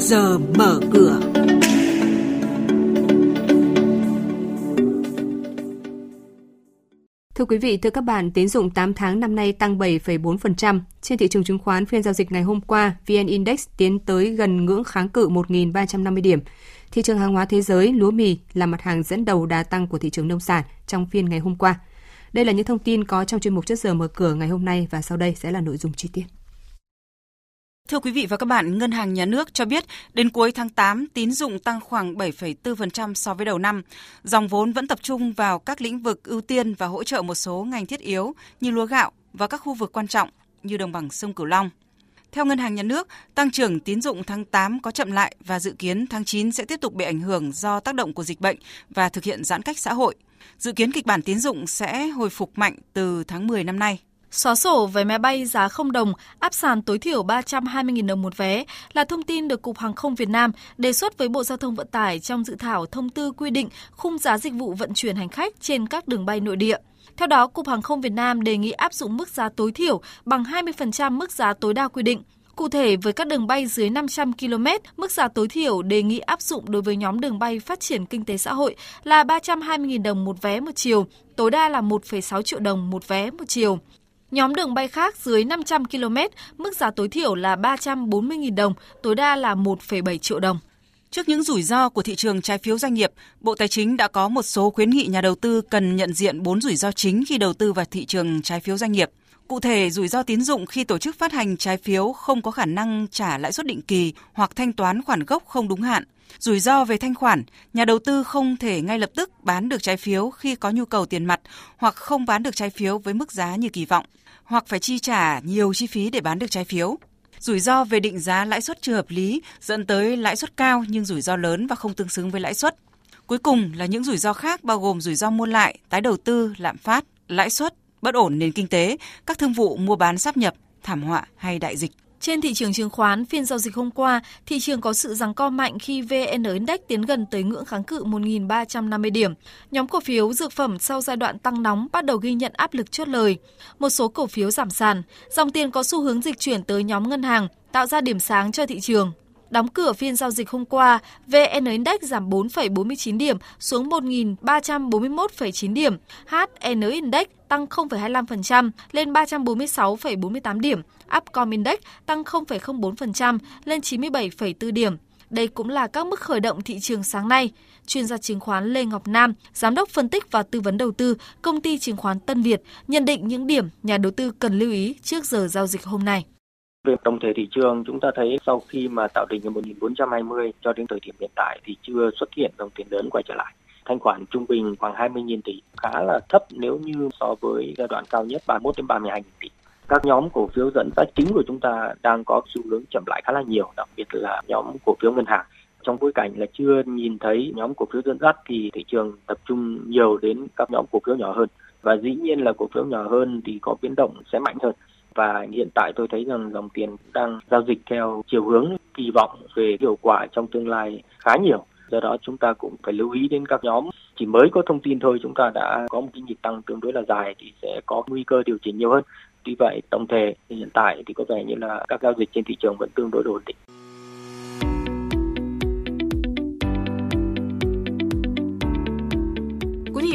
giờ mở cửa. Thưa quý vị, thưa các bạn, tín dụng 8 tháng năm nay tăng 7,4%. Trên thị trường chứng khoán phiên giao dịch ngày hôm qua, VN Index tiến tới gần ngưỡng kháng cự 1.350 điểm. Thị trường hàng hóa thế giới, lúa mì là mặt hàng dẫn đầu đà tăng của thị trường nông sản trong phiên ngày hôm qua. Đây là những thông tin có trong chuyên mục chất giờ mở cửa ngày hôm nay và sau đây sẽ là nội dung chi tiết. Thưa quý vị và các bạn, Ngân hàng Nhà nước cho biết đến cuối tháng 8, tín dụng tăng khoảng 7,4% so với đầu năm. Dòng vốn vẫn tập trung vào các lĩnh vực ưu tiên và hỗ trợ một số ngành thiết yếu như lúa gạo và các khu vực quan trọng như đồng bằng sông Cửu Long. Theo Ngân hàng Nhà nước, tăng trưởng tín dụng tháng 8 có chậm lại và dự kiến tháng 9 sẽ tiếp tục bị ảnh hưởng do tác động của dịch bệnh và thực hiện giãn cách xã hội. Dự kiến kịch bản tín dụng sẽ hồi phục mạnh từ tháng 10 năm nay. Xóa sổ vé máy bay giá không đồng, áp sàn tối thiểu 320.000 đồng một vé là thông tin được Cục Hàng không Việt Nam đề xuất với Bộ Giao thông Vận tải trong dự thảo thông tư quy định khung giá dịch vụ vận chuyển hành khách trên các đường bay nội địa. Theo đó, Cục Hàng không Việt Nam đề nghị áp dụng mức giá tối thiểu bằng 20% mức giá tối đa quy định. Cụ thể, với các đường bay dưới 500 km, mức giá tối thiểu đề nghị áp dụng đối với nhóm đường bay phát triển kinh tế xã hội là 320.000 đồng một vé một chiều, tối đa là 1,6 triệu đồng một vé một chiều. Nhóm đường bay khác dưới 500 km, mức giá tối thiểu là 340.000 đồng, tối đa là 1,7 triệu đồng. Trước những rủi ro của thị trường trái phiếu doanh nghiệp, Bộ Tài chính đã có một số khuyến nghị nhà đầu tư cần nhận diện 4 rủi ro chính khi đầu tư vào thị trường trái phiếu doanh nghiệp. Cụ thể, rủi ro tín dụng khi tổ chức phát hành trái phiếu không có khả năng trả lãi suất định kỳ hoặc thanh toán khoản gốc không đúng hạn. Rủi ro về thanh khoản, nhà đầu tư không thể ngay lập tức bán được trái phiếu khi có nhu cầu tiền mặt hoặc không bán được trái phiếu với mức giá như kỳ vọng, hoặc phải chi trả nhiều chi phí để bán được trái phiếu. Rủi ro về định giá lãi suất chưa hợp lý dẫn tới lãi suất cao nhưng rủi ro lớn và không tương xứng với lãi suất. Cuối cùng là những rủi ro khác bao gồm rủi ro mua lại, tái đầu tư, lạm phát, lãi suất, bất ổn nền kinh tế, các thương vụ mua bán sáp nhập, thảm họa hay đại dịch. Trên thị trường chứng khoán, phiên giao dịch hôm qua, thị trường có sự giằng co mạnh khi VN Index tiến gần tới ngưỡng kháng cự 1.350 điểm. Nhóm cổ phiếu dược phẩm sau giai đoạn tăng nóng bắt đầu ghi nhận áp lực chốt lời. Một số cổ phiếu giảm sàn, dòng tiền có xu hướng dịch chuyển tới nhóm ngân hàng, tạo ra điểm sáng cho thị trường. Đóng cửa phiên giao dịch hôm qua, VN Index giảm 4,49 điểm xuống 1.341,9 điểm. HN Index tăng 0,25% lên 346,48 điểm. Upcom Index tăng 0,04% lên 97,4 điểm. Đây cũng là các mức khởi động thị trường sáng nay. Chuyên gia chứng khoán Lê Ngọc Nam, giám đốc phân tích và tư vấn đầu tư, công ty chứng khoán Tân Việt, nhận định những điểm nhà đầu tư cần lưu ý trước giờ giao dịch hôm nay. Về tổng thể thị trường, chúng ta thấy sau khi mà tạo đỉnh ở 1420 cho đến thời điểm hiện tại thì chưa xuất hiện dòng tiền lớn quay trở lại. Thanh khoản trung bình khoảng 20.000 tỷ khá là thấp nếu như so với giai đoạn cao nhất 31 đến 32 tỷ. Các nhóm cổ phiếu dẫn dắt chính của chúng ta đang có xu hướng chậm lại khá là nhiều, đặc biệt là nhóm cổ phiếu ngân hàng trong bối cảnh là chưa nhìn thấy nhóm cổ phiếu dẫn dắt thì thị trường tập trung nhiều đến các nhóm cổ phiếu nhỏ hơn và dĩ nhiên là cổ phiếu nhỏ hơn thì có biến động sẽ mạnh hơn và hiện tại tôi thấy rằng dòng tiền đang giao dịch theo chiều hướng, kỳ vọng về hiệu quả trong tương lai khá nhiều. Do đó chúng ta cũng phải lưu ý đến các nhóm. Chỉ mới có thông tin thôi, chúng ta đã có một cái nhịp tăng tương đối là dài thì sẽ có nguy cơ điều chỉnh nhiều hơn. Tuy vậy, tổng thể thì hiện tại thì có vẻ như là các giao dịch trên thị trường vẫn tương đối ổn định.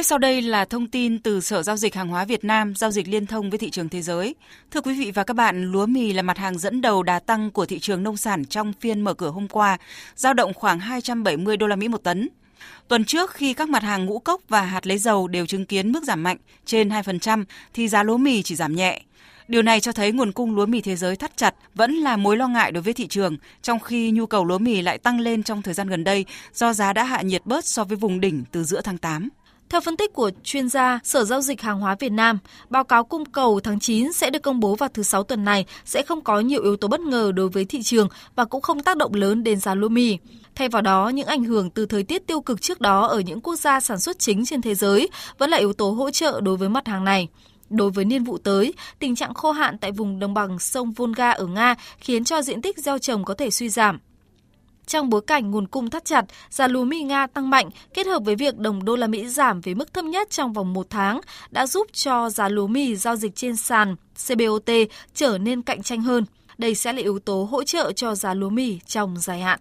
Tiếp sau đây là thông tin từ Sở Giao dịch Hàng hóa Việt Nam, giao dịch liên thông với thị trường thế giới. Thưa quý vị và các bạn, lúa mì là mặt hàng dẫn đầu đà tăng của thị trường nông sản trong phiên mở cửa hôm qua, giao động khoảng 270 đô la Mỹ một tấn. Tuần trước khi các mặt hàng ngũ cốc và hạt lấy dầu đều chứng kiến mức giảm mạnh trên 2% thì giá lúa mì chỉ giảm nhẹ. Điều này cho thấy nguồn cung lúa mì thế giới thắt chặt vẫn là mối lo ngại đối với thị trường, trong khi nhu cầu lúa mì lại tăng lên trong thời gian gần đây do giá đã hạ nhiệt bớt so với vùng đỉnh từ giữa tháng 8. Theo phân tích của chuyên gia Sở Giao dịch Hàng hóa Việt Nam, báo cáo cung cầu tháng 9 sẽ được công bố vào thứ Sáu tuần này sẽ không có nhiều yếu tố bất ngờ đối với thị trường và cũng không tác động lớn đến giá lúa mì. Thay vào đó, những ảnh hưởng từ thời tiết tiêu cực trước đó ở những quốc gia sản xuất chính trên thế giới vẫn là yếu tố hỗ trợ đối với mặt hàng này. Đối với niên vụ tới, tình trạng khô hạn tại vùng đồng bằng sông Volga ở Nga khiến cho diện tích gieo trồng có thể suy giảm. Trong bối cảnh nguồn cung thắt chặt, giá lúa mì Nga tăng mạnh kết hợp với việc đồng đô la Mỹ giảm về mức thấp nhất trong vòng một tháng đã giúp cho giá lúa mì giao dịch trên sàn CBOT trở nên cạnh tranh hơn. Đây sẽ là yếu tố hỗ trợ cho giá lúa mì trong dài hạn.